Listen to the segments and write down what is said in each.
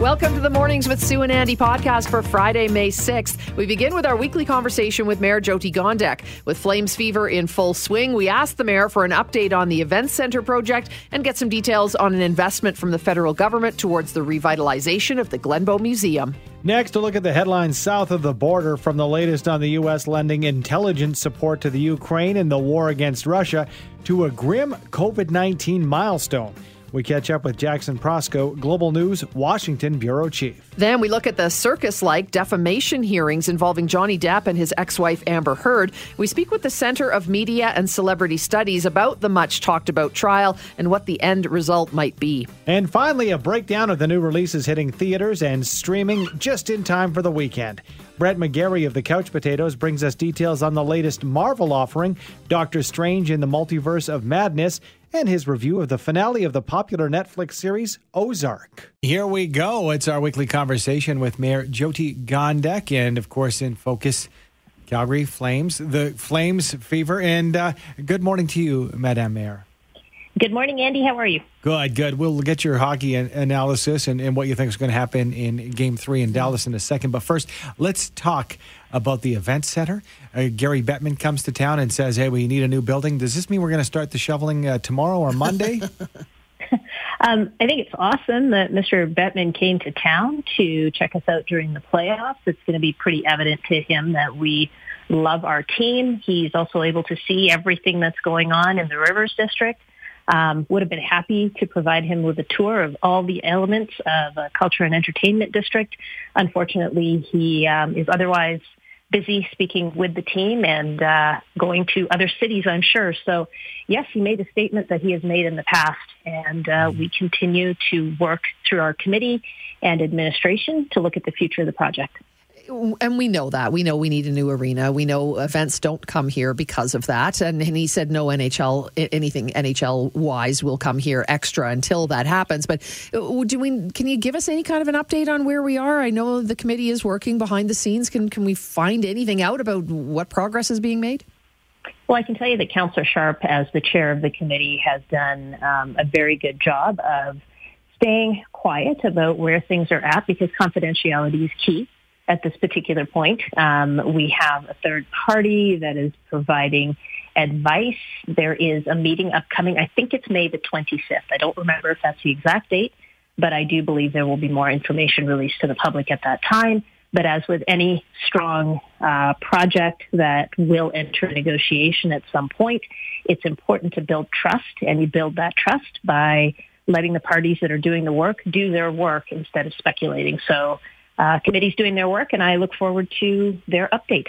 Welcome to the Mornings with Sue and Andy podcast for Friday, May 6th. We begin with our weekly conversation with Mayor Jyoti Gondek. With Flames fever in full swing, we asked the mayor for an update on the Events Centre project and get some details on an investment from the federal government towards the revitalization of the Glenbow Museum. Next, a look at the headlines south of the border from the latest on the U.S. lending intelligence support to the Ukraine in the war against Russia to a grim COVID 19 milestone. We catch up with Jackson Proskow, Global News Washington Bureau Chief. Then we look at the circus like defamation hearings involving Johnny Depp and his ex wife Amber Heard. We speak with the Center of Media and Celebrity Studies about the much talked about trial and what the end result might be. And finally, a breakdown of the new releases hitting theaters and streaming just in time for the weekend. Brett McGarry of the Couch Potatoes brings us details on the latest Marvel offering, Doctor Strange in the Multiverse of Madness, and his review of the finale of the popular Netflix series Ozark. Here we go. It's our weekly conversation with Mayor Jyoti Gondek, and of course, in focus, Calgary Flames, the Flames fever. And uh, good morning to you, Madame Mayor. Good morning, Andy. How are you? Good, good. We'll get your hockey analysis and, and what you think is going to happen in game three in Dallas in a second. But first, let's talk about the event center. Uh, Gary Bettman comes to town and says, Hey, we need a new building. Does this mean we're going to start the shoveling uh, tomorrow or Monday? um, I think it's awesome that Mr. Bettman came to town to check us out during the playoffs. It's going to be pretty evident to him that we love our team. He's also able to see everything that's going on in the Rivers District. Um, would have been happy to provide him with a tour of all the elements of a culture and entertainment district. Unfortunately, he um, is otherwise busy speaking with the team and uh, going to other cities, I'm sure. So, yes, he made a statement that he has made in the past, and uh, we continue to work through our committee and administration to look at the future of the project and we know that. We know we need a new arena. We know events don't come here because of that. And, and he said no NHL, anything NHL wise will come here extra until that happens. But uh, do we, can you give us any kind of an update on where we are? I know the committee is working behind the scenes. Can, can we find anything out about what progress is being made? Well, I can tell you that Councillor Sharp, as the chair of the committee, has done um, a very good job of staying quiet about where things are at because confidentiality is key at this particular point. Um, we have a third party that is providing advice. There is a meeting upcoming. I think it's May the 25th. I don't remember if that's the exact date, but I do believe there will be more information released to the public at that time. But as with any strong uh, project that will enter negotiation at some point, it's important to build trust, and you build that trust by letting the parties that are doing the work do their work instead of speculating. So uh, committee's doing their work, and I look forward to their update.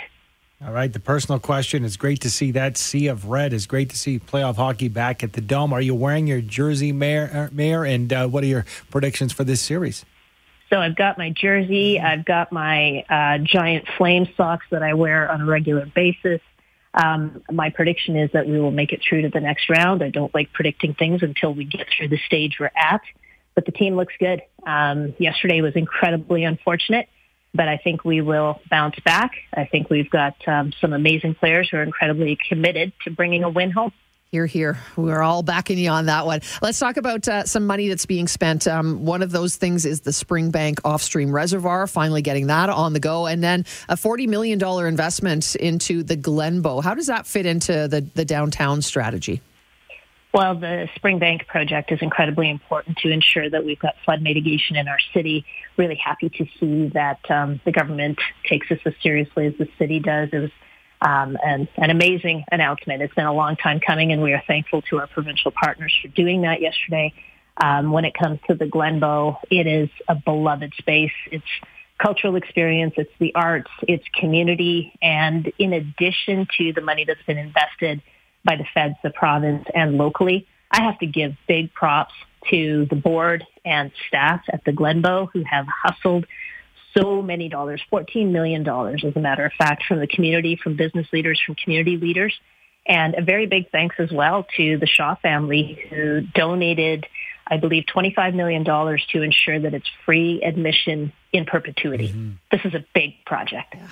All right. The personal question is great to see that sea of red. Is great to see playoff hockey back at the Dome. Are you wearing your jersey, Mayor? Uh, Mayor and uh, what are your predictions for this series? So I've got my jersey. I've got my uh, giant flame socks that I wear on a regular basis. Um, my prediction is that we will make it through to the next round. I don't like predicting things until we get through the stage we're at but the team looks good. Um, yesterday was incredibly unfortunate, but I think we will bounce back. I think we've got um, some amazing players who are incredibly committed to bringing a win home. Here, here. We're all backing you on that one. Let's talk about uh, some money that's being spent. Um, one of those things is the Springbank off-stream reservoir, finally getting that on the go, and then a $40 million investment into the Glenbow. How does that fit into the, the downtown strategy? Well, the Springbank project is incredibly important to ensure that we've got flood mitigation in our city. Really happy to see that um, the government takes this as seriously as the city does. It was um, an, an amazing announcement. It's been a long time coming, and we are thankful to our provincial partners for doing that yesterday. Um, when it comes to the Glenbow, it is a beloved space. It's cultural experience, it's the arts, it's community, and in addition to the money that's been invested by the feds, the province, and locally. I have to give big props to the board and staff at the Glenbow who have hustled so many dollars, $14 million as a matter of fact, from the community, from business leaders, from community leaders. And a very big thanks as well to the Shaw family who donated, I believe, $25 million to ensure that it's free admission in perpetuity. Mm-hmm. This is a big project. Yeah.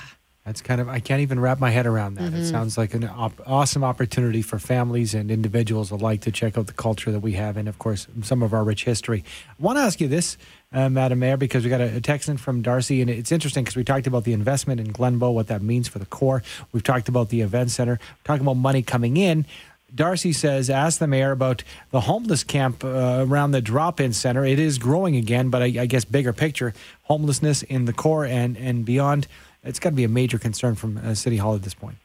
That's kind of, I can't even wrap my head around that. Mm-hmm. It sounds like an op- awesome opportunity for families and individuals alike to check out the culture that we have and, of course, some of our rich history. I want to ask you this, uh, Madam Mayor, because we got a, a text in from Darcy, and it's interesting because we talked about the investment in Glenbow, what that means for the core. We've talked about the event center, talking about money coming in. Darcy says, ask the mayor about the homeless camp uh, around the drop in center. It is growing again, but I, I, guess bigger picture homelessness in the core and, and beyond. It's got to be a major concern from City Hall at this point.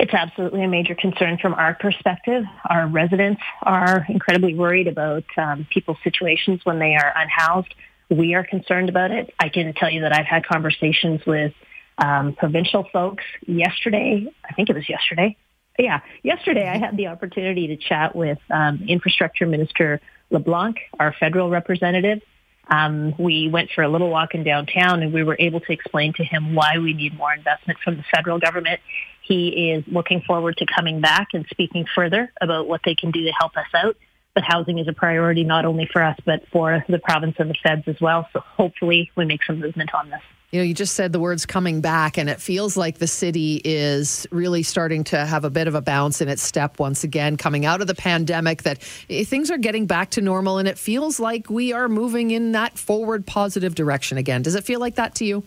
It's absolutely a major concern from our perspective. Our residents are incredibly worried about um, people's situations when they are unhoused. We are concerned about it. I can tell you that I've had conversations with um, provincial folks yesterday. I think it was yesterday yeah, yesterday I had the opportunity to chat with um, Infrastructure Minister LeBlanc, our federal representative. Um, we went for a little walk in downtown and we were able to explain to him why we need more investment from the federal government. He is looking forward to coming back and speaking further about what they can do to help us out. But housing is a priority not only for us, but for the province and the feds as well. So hopefully we make some movement on this. You know, you just said the words coming back, and it feels like the city is really starting to have a bit of a bounce in its step once again, coming out of the pandemic, that eh, things are getting back to normal, and it feels like we are moving in that forward positive direction again. Does it feel like that to you?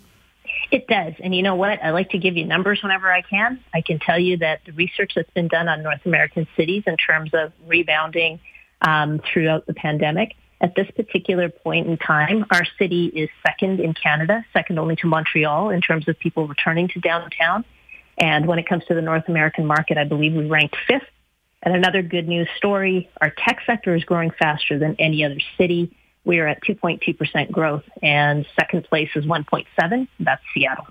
It does. And you know what? I like to give you numbers whenever I can. I can tell you that the research that's been done on North American cities in terms of rebounding um, throughout the pandemic at this particular point in time, our city is second in Canada, second only to Montreal in terms of people returning to downtown. And when it comes to the North American market, I believe we ranked fifth. And another good news story, our tech sector is growing faster than any other city. We are at 2.2% growth and second place is 1.7. That's Seattle.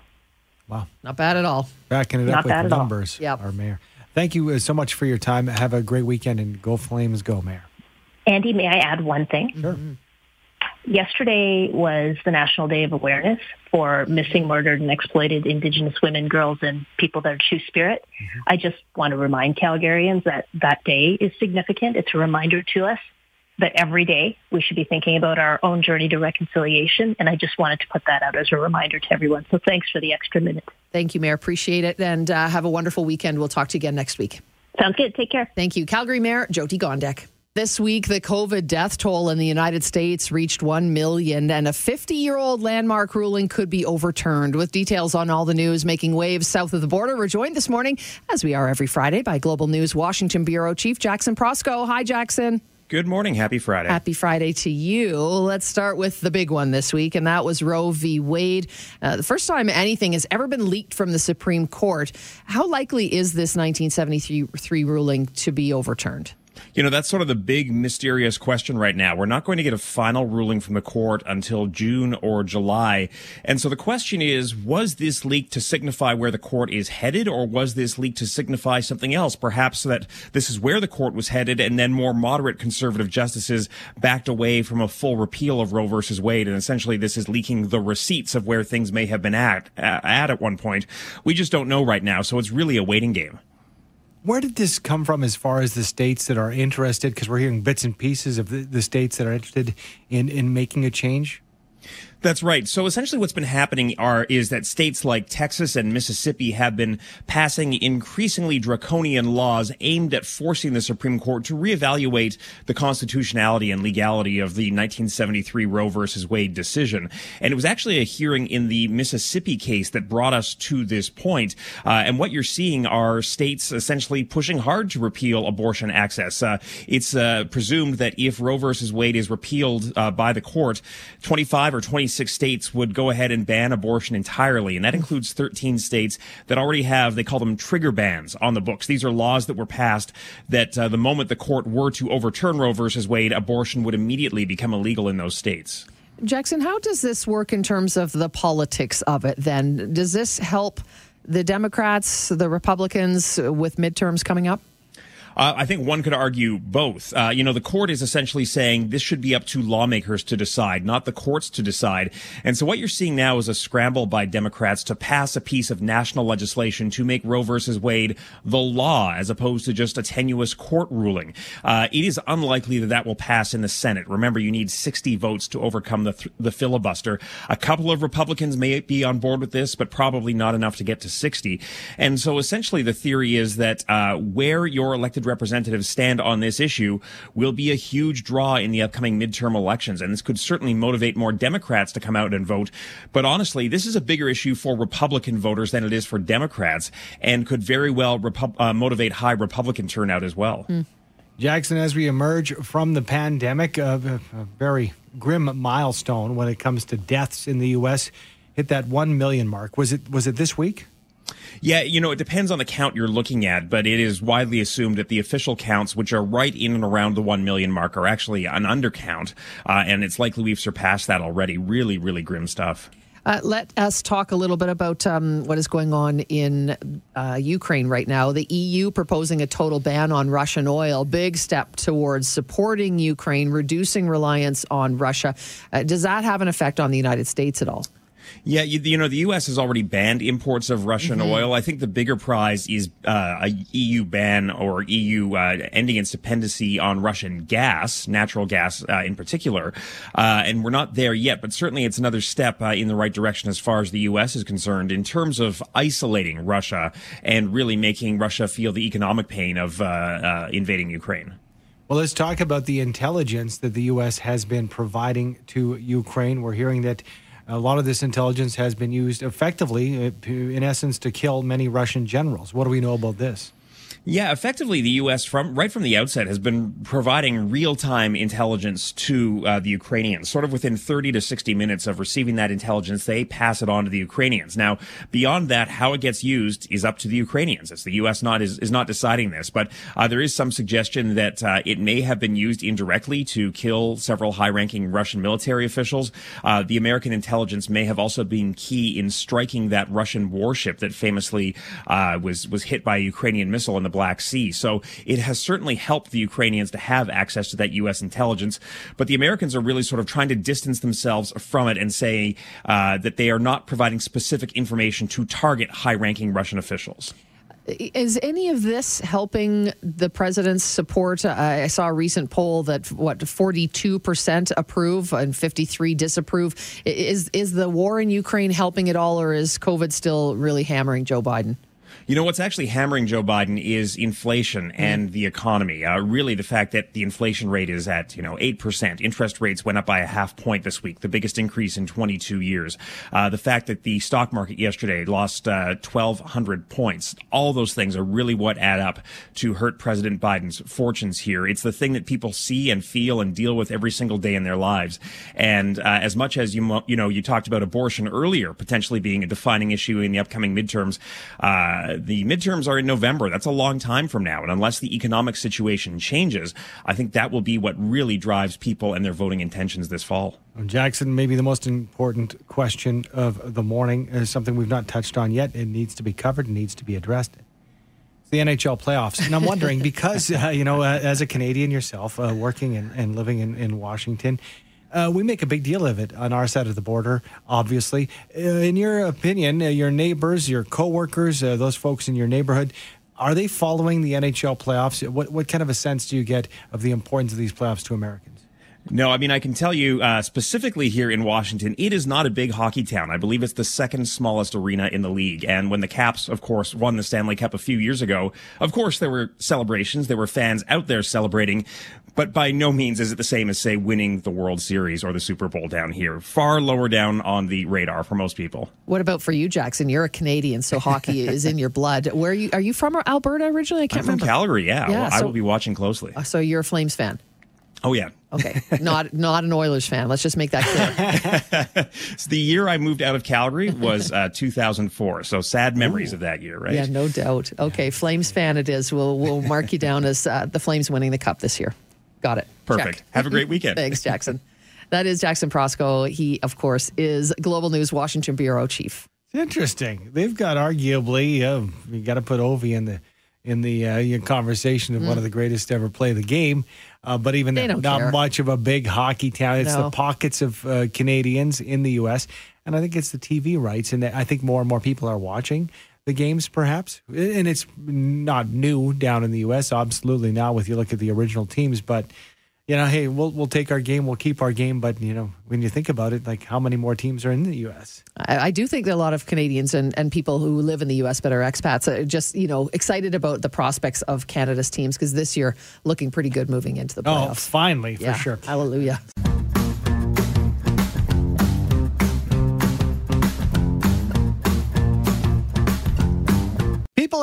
Wow. Not bad at all. Backing it Not up with the numbers, yep. our mayor. Thank you uh, so much for your time. Have a great weekend and go Flames, go, Mayor. Andy, may I add one thing? Sure. Yesterday was the National Day of Awareness for missing, murdered, and exploited Indigenous women, girls, and people that are two spirit. Mm-hmm. I just want to remind Calgarians that that day is significant. It's a reminder to us that every day we should be thinking about our own journey to reconciliation. And I just wanted to put that out as a reminder to everyone. So thanks for the extra minute. Thank you, Mayor. Appreciate it. And uh, have a wonderful weekend. We'll talk to you again next week. Sounds good. Take care. Thank you. Calgary Mayor Jyoti Gondek. This week, the COVID death toll in the United States reached 1 million, and a 50 year old landmark ruling could be overturned. With details on all the news making waves south of the border, we're joined this morning, as we are every Friday, by Global News Washington Bureau Chief Jackson Proskow. Hi, Jackson. Good morning. Happy Friday. Happy Friday to you. Let's start with the big one this week, and that was Roe v. Wade. Uh, the first time anything has ever been leaked from the Supreme Court. How likely is this 1973 ruling to be overturned? You know, that's sort of the big mysterious question right now. We're not going to get a final ruling from the court until June or July. And so the question is, was this leak to signify where the court is headed or was this leak to signify something else? Perhaps that this is where the court was headed and then more moderate conservative justices backed away from a full repeal of Roe versus Wade. And essentially this is leaking the receipts of where things may have been at, at at one point. We just don't know right now. So it's really a waiting game. Where did this come from as far as the states that are interested? Because we're hearing bits and pieces of the, the states that are interested in, in making a change. That's right. So essentially what's been happening are, is that states like Texas and Mississippi have been passing increasingly draconian laws aimed at forcing the Supreme Court to reevaluate the constitutionality and legality of the 1973 Roe versus Wade decision. And it was actually a hearing in the Mississippi case that brought us to this point. Uh, and what you're seeing are states essentially pushing hard to repeal abortion access. Uh, it's uh, presumed that if Roe versus Wade is repealed uh, by the court, 25 or 26 26 states would go ahead and ban abortion entirely. And that includes 13 states that already have, they call them trigger bans on the books. These are laws that were passed that uh, the moment the court were to overturn Roe versus Wade, abortion would immediately become illegal in those states. Jackson, how does this work in terms of the politics of it then? Does this help the Democrats, the Republicans with midterms coming up? Uh, I think one could argue both. Uh, you know, the court is essentially saying this should be up to lawmakers to decide, not the courts to decide. And so what you're seeing now is a scramble by Democrats to pass a piece of national legislation to make Roe versus Wade the law as opposed to just a tenuous court ruling. Uh, it is unlikely that that will pass in the Senate. Remember, you need 60 votes to overcome the, th- the filibuster. A couple of Republicans may be on board with this, but probably not enough to get to 60. And so essentially the theory is that uh, where your elected representatives stand on this issue will be a huge draw in the upcoming midterm elections. And this could certainly motivate more Democrats to come out and vote. But honestly, this is a bigger issue for Republican voters than it is for Democrats and could very well Repu- uh, motivate high Republican turnout as well. Mm. Jackson, as we emerge from the pandemic, uh, a very grim milestone when it comes to deaths in the U.S. hit that one million mark. Was it was it this week? Yeah, you know, it depends on the count you're looking at, but it is widely assumed that the official counts, which are right in and around the 1 million mark, are actually an undercount. Uh, and it's likely we've surpassed that already. Really, really grim stuff. Uh, let us talk a little bit about um, what is going on in uh, Ukraine right now. The EU proposing a total ban on Russian oil, big step towards supporting Ukraine, reducing reliance on Russia. Uh, does that have an effect on the United States at all? Yeah, you, you, know, the U.S. has already banned imports of Russian mm-hmm. oil. I think the bigger prize is uh, a EU ban or EU uh, ending its dependency on Russian gas, natural gas uh, in particular. Uh, and we're not there yet, but certainly it's another step uh, in the right direction as far as the U.S. is concerned in terms of isolating Russia and really making Russia feel the economic pain of uh, invading Ukraine. Well, let's talk about the intelligence that the U.S. has been providing to Ukraine. We're hearing that a lot of this intelligence has been used effectively, uh, in essence, to kill many Russian generals. What do we know about this? Yeah, effectively, the U.S. from right from the outset has been providing real time intelligence to uh, the Ukrainians. Sort of within 30 to 60 minutes of receiving that intelligence, they pass it on to the Ukrainians. Now, beyond that, how it gets used is up to the Ukrainians. It's the U.S. not is, is not deciding this, but uh, there is some suggestion that uh, it may have been used indirectly to kill several high ranking Russian military officials. Uh, the American intelligence may have also been key in striking that Russian warship that famously uh, was was hit by a Ukrainian missile in the Black Sea. So it has certainly helped the Ukrainians to have access to that U.S. intelligence. But the Americans are really sort of trying to distance themselves from it and say uh, that they are not providing specific information to target high ranking Russian officials. Is any of this helping the president's support? I saw a recent poll that what 42% approve and 53 disapprove. Is is the war in Ukraine helping at all or is COVID still really hammering Joe Biden? You know, what's actually hammering Joe Biden is inflation mm-hmm. and the economy. Uh, really, the fact that the inflation rate is at, you know, 8%. Interest rates went up by a half point this week, the biggest increase in 22 years. Uh, the fact that the stock market yesterday lost uh, 1,200 points. All those things are really what add up to hurt President Biden's fortunes here. It's the thing that people see and feel and deal with every single day in their lives. And uh, as much as you, you know, you talked about abortion earlier, potentially being a defining issue in the upcoming midterms, uh, the midterms are in November. That's a long time from now. And unless the economic situation changes, I think that will be what really drives people and their voting intentions this fall. Jackson, maybe the most important question of the morning is something we've not touched on yet. It needs to be covered, it needs to be addressed. The NHL playoffs. And I'm wondering, because, uh, you know, uh, as a Canadian yourself, uh, working and, and living in, in Washington, uh, we make a big deal of it on our side of the border, obviously. Uh, in your opinion, uh, your neighbors, your coworkers, uh, those folks in your neighborhood, are they following the NHL playoffs? What, what kind of a sense do you get of the importance of these playoffs to Americans? No, I mean, I can tell you uh, specifically here in Washington, it is not a big hockey town. I believe it's the second smallest arena in the league. And when the Caps, of course, won the Stanley Cup a few years ago, of course, there were celebrations. There were fans out there celebrating. But by no means is it the same as, say, winning the World Series or the Super Bowl down here. Far lower down on the radar for most people. What about for you, Jackson? You're a Canadian, so hockey is in your blood. Where are you? Are you from Alberta originally? I can't I'm remember. From Calgary, yeah. yeah well, so, I will be watching closely. So you're a Flames fan. Oh yeah. Okay. Not not an Oilers fan. Let's just make that clear. so the year I moved out of Calgary was uh, 2004. So sad memories Ooh. of that year, right? Yeah, no doubt. Okay, Flames fan it is. We'll we'll mark you down as uh, the Flames winning the cup this year. Got it. Perfect. Check. Have a great weekend. Thanks, Jackson. That is Jackson Proskow. He, of course, is Global News Washington Bureau Chief. It's interesting. They've got arguably, uh, you got to put Ovi in the in the uh, conversation of mm. one of the greatest to ever play the game. Uh, but even not care. much of a big hockey town. It's no. the pockets of uh, Canadians in the U.S. And I think it's the TV rights, and I think more and more people are watching the games, perhaps. And it's not new down in the U.S. Absolutely not. With you look at the original teams, but you know, hey, we'll we'll take our game, we'll keep our game, but you know, when you think about it, like how many more teams are in the U.S. I, I do think that a lot of Canadians and, and people who live in the U.S. but are expats are just you know excited about the prospects of Canada's teams because this year looking pretty good moving into the oh, playoffs. Oh, finally, for yeah, sure. Hallelujah.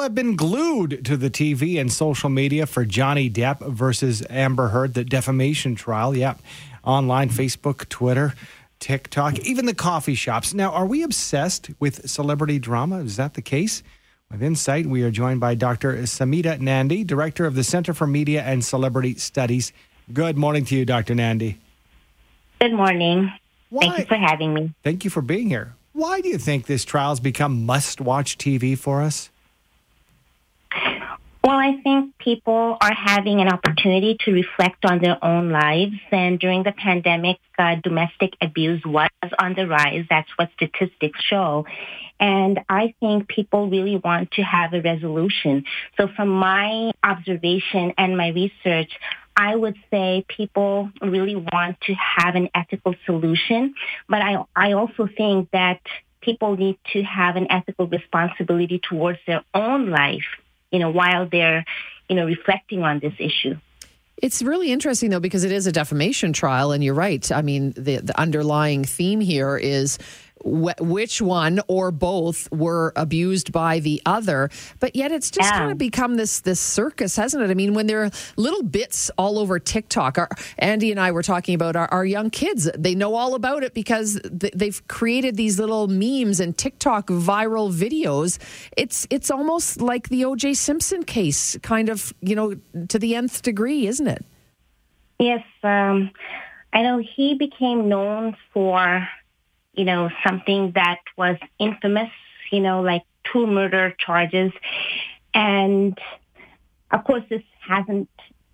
Have been glued to the TV and social media for Johnny Depp versus Amber Heard, the defamation trial. Yep. Online, Facebook, Twitter, TikTok, even the coffee shops. Now, are we obsessed with celebrity drama? Is that the case? With Insight, we are joined by Dr. Samita Nandy, Director of the Center for Media and Celebrity Studies. Good morning to you, Dr. Nandy. Good morning. Why? Thank you for having me. Thank you for being here. Why do you think this trial has become must watch TV for us? Well, I think people are having an opportunity to reflect on their own lives. And during the pandemic, uh, domestic abuse was on the rise. That's what statistics show. And I think people really want to have a resolution. So from my observation and my research, I would say people really want to have an ethical solution. But I, I also think that people need to have an ethical responsibility towards their own life you know, while they're, you know, reflecting on this issue. It's really interesting though because it is a defamation trial, and you're right. I mean, the the underlying theme here is wh- which one or both were abused by the other. But yet it's just yeah. kind of become this this circus, hasn't it? I mean, when there are little bits all over TikTok, our, Andy and I were talking about our, our, young kids. They know all about it because th- they've created these little memes and TikTok viral videos. It's it's almost like the O.J. Simpson case, kind of you know to the nth degree, isn't it? Yes. Um, I know he became known for you know, something that was infamous, you know, like two murder charges. And of course, this hasn't,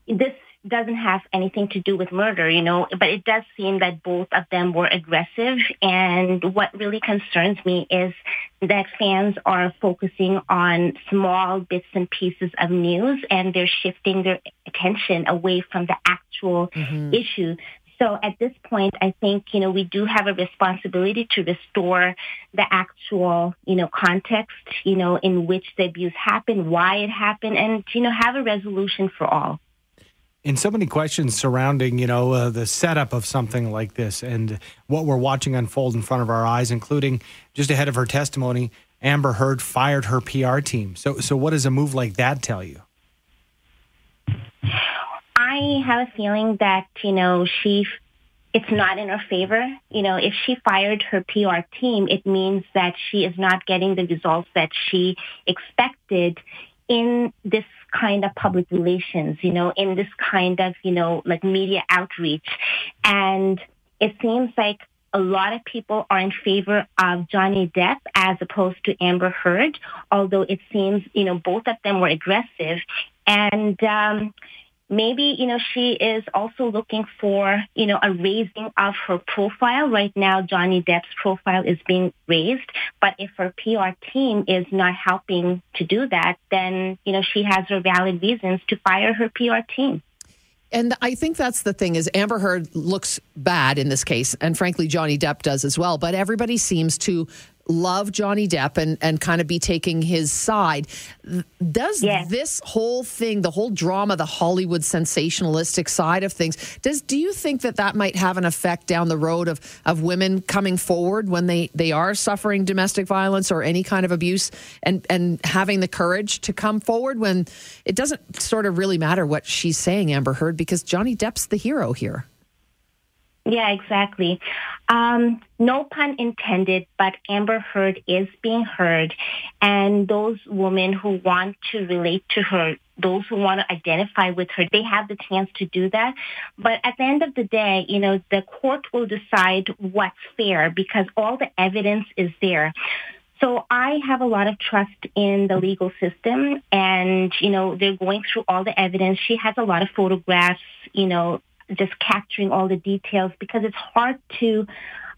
this doesn't have anything to do with murder, you know, but it does seem that both of them were aggressive. And what really concerns me is that fans are focusing on small bits and pieces of news and they're shifting their attention away from the actual mm-hmm. issue. So at this point, I think, you know, we do have a responsibility to restore the actual, you know, context, you know, in which the abuse happened, why it happened, and, you know, have a resolution for all. In so many questions surrounding, you know, uh, the setup of something like this and what we're watching unfold in front of our eyes, including just ahead of her testimony, Amber Heard fired her PR team. So, so what does a move like that tell you? I have a feeling that, you know, she, it's not in her favor. You know, if she fired her PR team, it means that she is not getting the results that she expected in this kind of public relations, you know, in this kind of, you know, like media outreach. And it seems like a lot of people are in favor of Johnny Depp as opposed to Amber Heard, although it seems, you know, both of them were aggressive. And, um, maybe, you know, she is also looking for, you know, a raising of her profile. Right now, Johnny Depp's profile is being raised, but if her PR team is not helping to do that, then, you know, she has her valid reasons to fire her PR team. And I think that's the thing is Amber Heard looks bad in this case, and frankly, Johnny Depp does as well. But everybody seems to love Johnny Depp and, and kind of be taking his side. Does yes. this whole thing, the whole drama, the Hollywood sensationalistic side of things, does do you think that that might have an effect down the road of, of women coming forward when they, they are suffering domestic violence or any kind of abuse and, and having the courage to come forward when it doesn't sort of really matter what she's saying, Amber Heard, because Johnny Depp's the hero here? Yeah, exactly. Um, no pun intended, but Amber Heard is being heard. And those women who want to relate to her, those who want to identify with her, they have the chance to do that. But at the end of the day, you know, the court will decide what's fair because all the evidence is there. So I have a lot of trust in the legal system and, you know, they're going through all the evidence. She has a lot of photographs, you know, just capturing all the details because it's hard to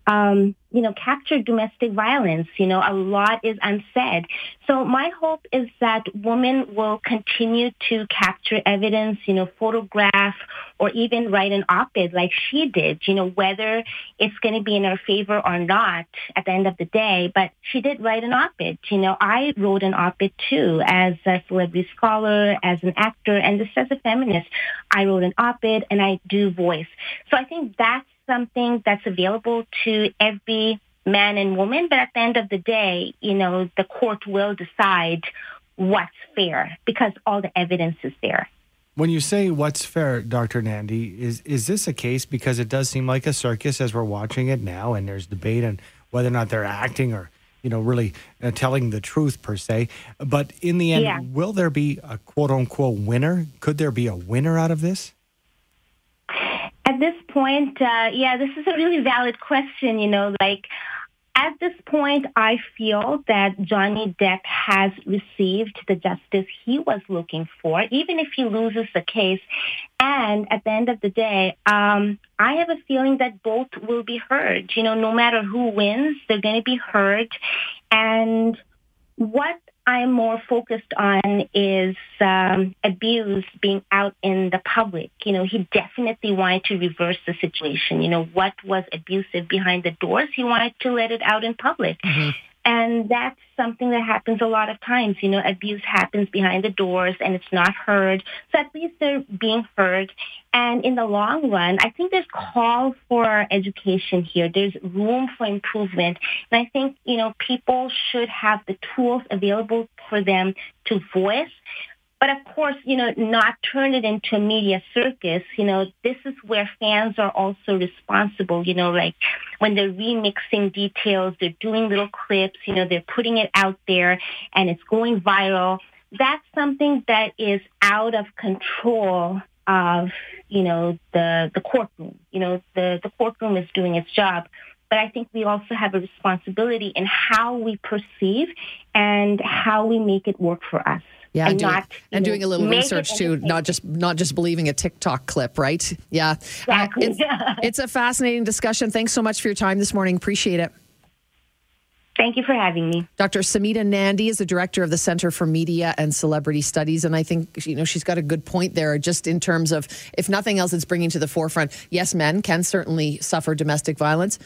um, you know, capture domestic violence. You know, a lot is unsaid. So my hope is that women will continue to capture evidence, you know, photograph or even write an op-ed like she did, you know, whether it's going to be in her favor or not at the end of the day. But she did write an op-ed. You know, I wrote an op-ed too as a celebrity scholar, as an actor, and just as a feminist. I wrote an op-ed and I do voice. So I think that's something that's available to every man and woman, but at the end of the day, you know, the court will decide what's fair because all the evidence is there. When you say what's fair, Dr. Nandy, is is this a case because it does seem like a circus as we're watching it now, and there's debate on whether or not they're acting or you know really uh, telling the truth per se. But in the end, yeah. will there be a quote unquote winner? Could there be a winner out of this? At this point, uh, yeah, this is a really valid question. You know, like at this point, I feel that Johnny Depp has received the justice he was looking for, even if he loses the case. And at the end of the day, um, I have a feeling that both will be heard. You know, no matter who wins, they're going to be heard. And what I'm more focused on is um, abuse being out in the public. You know, he definitely wanted to reverse the situation. You know, what was abusive behind the doors, he wanted to let it out in public. Mm-hmm. And that's something that happens a lot of times. You know, abuse happens behind the doors and it's not heard. So at least they're being heard. And in the long run, I think there's call for education here. There's room for improvement. And I think, you know, people should have the tools available for them to voice but of course, you know, not turn it into a media circus. You know, this is where fans are also responsible. You know, like when they're remixing details, they're doing little clips, you know, they're putting it out there and it's going viral. That's something that is out of control of, you know, the, the courtroom. You know, the, the courtroom is doing its job but I think we also have a responsibility in how we perceive and how we make it work for us. Yeah, and, doing, not, and doing a little research too, not just not just believing a TikTok clip, right? Yeah, exactly. Uh, it's, it's a fascinating discussion. Thanks so much for your time this morning. Appreciate it. Thank you for having me. Dr. Samita Nandy is the director of the Center for Media and Celebrity Studies. And I think, you know, she's got a good point there, just in terms of, if nothing else, it's bringing to the forefront. Yes, men can certainly suffer domestic violence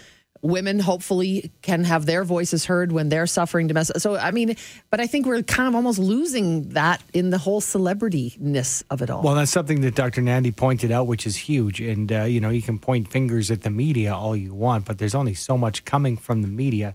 women hopefully can have their voices heard when they're suffering domestic. So, I mean, but I think we're kind of almost losing that in the whole celebrityness of it all. Well, that's something that Dr. Nandy pointed out, which is huge. And, uh, you know, you can point fingers at the media all you want, but there's only so much coming from the media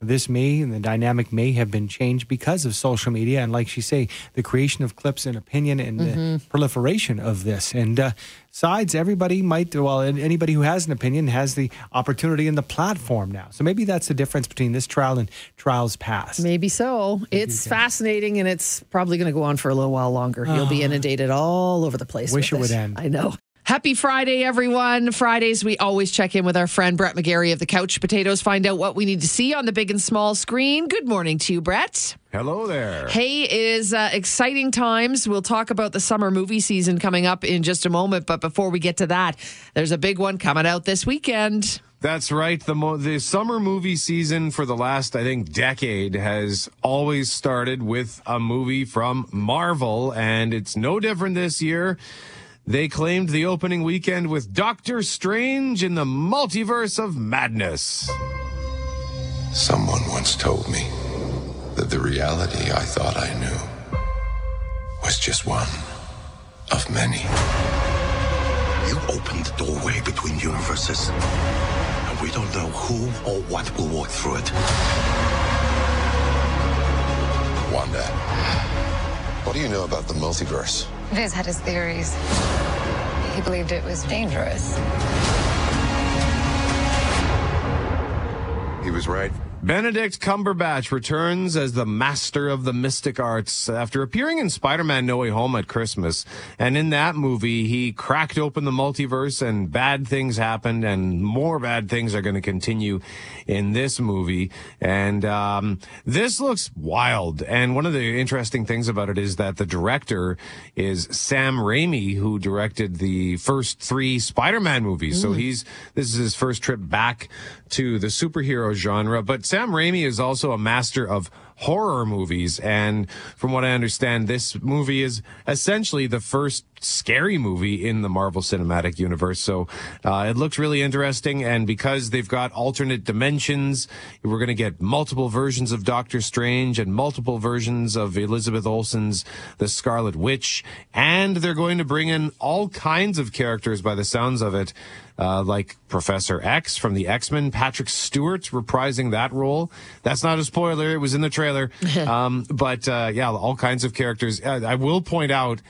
this may and the dynamic may have been changed because of social media and like she say the creation of clips and opinion and mm-hmm. the proliferation of this. And uh, sides everybody might well anybody who has an opinion has the opportunity and the platform now. So maybe that's the difference between this trial and trials past. Maybe so. Maybe it's fascinating and it's probably going to go on for a little while longer. You'll be inundated all over the place wish it would end. I know Happy Friday, everyone. Fridays, we always check in with our friend Brett McGarry of the Couch Potatoes, find out what we need to see on the big and small screen. Good morning to you, Brett. Hello there. Hey, it is uh, exciting times. We'll talk about the summer movie season coming up in just a moment. But before we get to that, there's a big one coming out this weekend. That's right. The mo- the summer movie season for the last I think decade has always started with a movie from Marvel and it's no different this year. They claimed the opening weekend with Doctor Strange in the Multiverse of Madness. Someone once told me that the reality I thought I knew was just one of many. You opened the doorway between universes, and we don't know who or what will walk through it. Wanda, what do you know about the multiverse? Vis had his theories. He believed it was dangerous. He was right. Benedict Cumberbatch returns as the master of the mystic arts after appearing in Spider-Man No Way Home at Christmas. And in that movie, he cracked open the multiverse and bad things happened and more bad things are going to continue in this movie. And um, this looks wild. And one of the interesting things about it is that the director is Sam Raimi, who directed the first three Spider-Man movies. So he's, this is his first trip back to the superhero genre. But Sam Raimi is also a master of horror movies. And from what I understand, this movie is essentially the first scary movie in the Marvel Cinematic Universe. So uh, it looks really interesting. And because they've got alternate dimensions, we're going to get multiple versions of Doctor Strange and multiple versions of Elizabeth Olsen's The Scarlet Witch. And they're going to bring in all kinds of characters by the sounds of it. Uh, like Professor X from the X Men, Patrick Stewart reprising that role. That's not a spoiler; it was in the trailer. um, but uh, yeah, all kinds of characters. Uh, I will point out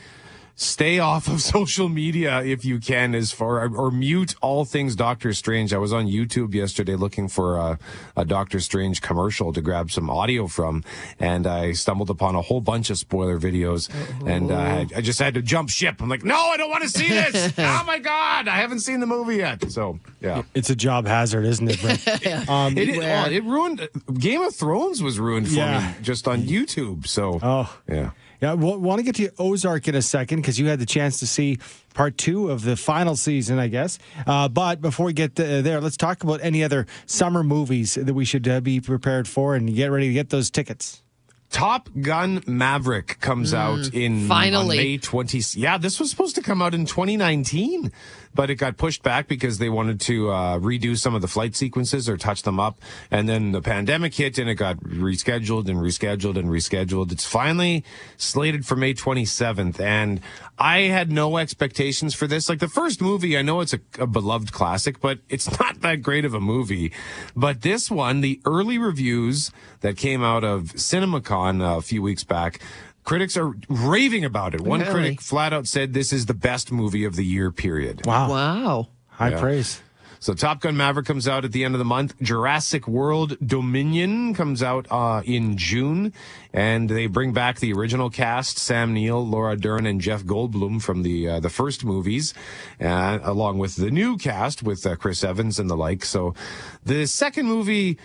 stay off of social media if you can as far or mute all things doctor strange. I was on youtube yesterday looking for a, a, doctor strange commercial to grab some audio from and i stumbled upon a whole bunch of spoiler videos oh. and uh, I, I, just had to jump ship. I'm like no i don't want to see this. Oh my god i haven't seen the movie yet. So yeah. It's a job hazard isn't it? Um, it, it, oh, it, ruined game of thrones was ruined for yeah. me just on youtube so oh. yeah yeah, we'll, want to get to Ozark in a second because you had the chance to see part two of the final season, I guess. Uh, but before we get uh, there, let's talk about any other summer movies that we should uh, be prepared for and get ready to get those tickets. Top Gun Maverick comes mm, out in finally May 20. Yeah, this was supposed to come out in 2019 but it got pushed back because they wanted to uh, redo some of the flight sequences or touch them up. And then the pandemic hit and it got rescheduled and rescheduled and rescheduled. It's finally slated for May 27th. And I had no expectations for this. Like the first movie, I know it's a, a beloved classic, but it's not that great of a movie. But this one, the early reviews that came out of CinemaCon a few weeks back, Critics are raving about it. One Really? critic flat out said this is the best movie of the year, period. Wow. Wow. High Yeah. praise. So Top Gun Maverick comes out at the end of the month. Jurassic World Dominion comes out uh, in June, and they bring back the original cast: Sam Neill, Laura Dern, and Jeff Goldblum from the uh, the first movies, uh, along with the new cast with uh, Chris Evans and the like. So the second movie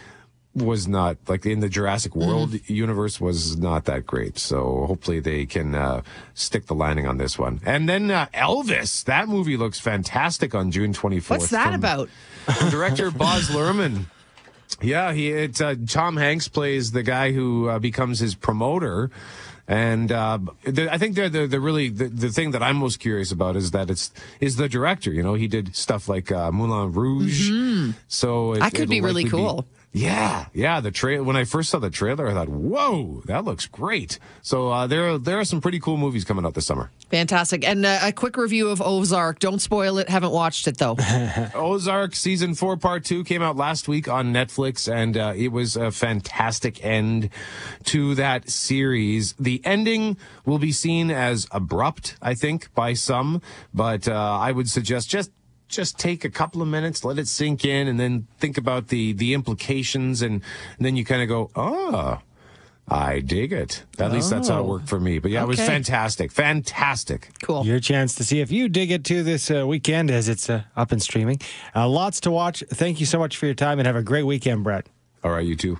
was not like in the Jurassic World mm. universe was not that great. So hopefully they can uh, stick the landing on this one. And then uh, Elvis, that movie looks fantastic on June 24th. What's that from, about? From director Baz Luhrmann. Yeah, he it's uh, Tom Hanks plays the guy who uh, becomes his promoter. And uh, the, I think they're the, the really the, the thing that I'm most curious about is that it's is the director. You know, he did stuff like uh, Moulin Rouge, mm-hmm. so it, that could be really cool. Be, yeah, yeah. The trail when I first saw the trailer, I thought, "Whoa, that looks great." So uh, there, are, there are some pretty cool movies coming out this summer. Fantastic, and uh, a quick review of Ozark. Don't spoil it. Haven't watched it though. Ozark season four, part two came out last week on Netflix, and uh, it was a fantastic end to that series. The ending will be seen as abrupt, I think, by some, but uh, I would suggest just just take a couple of minutes, let it sink in, and then think about the the implications, and, and then you kind of go, oh. I dig it. At oh. least that's how it worked for me. But yeah, okay. it was fantastic. Fantastic. Cool. Your chance to see if you dig it too this uh, weekend as it's uh, up and streaming. Uh, lots to watch. Thank you so much for your time and have a great weekend, Brett. All right, you too.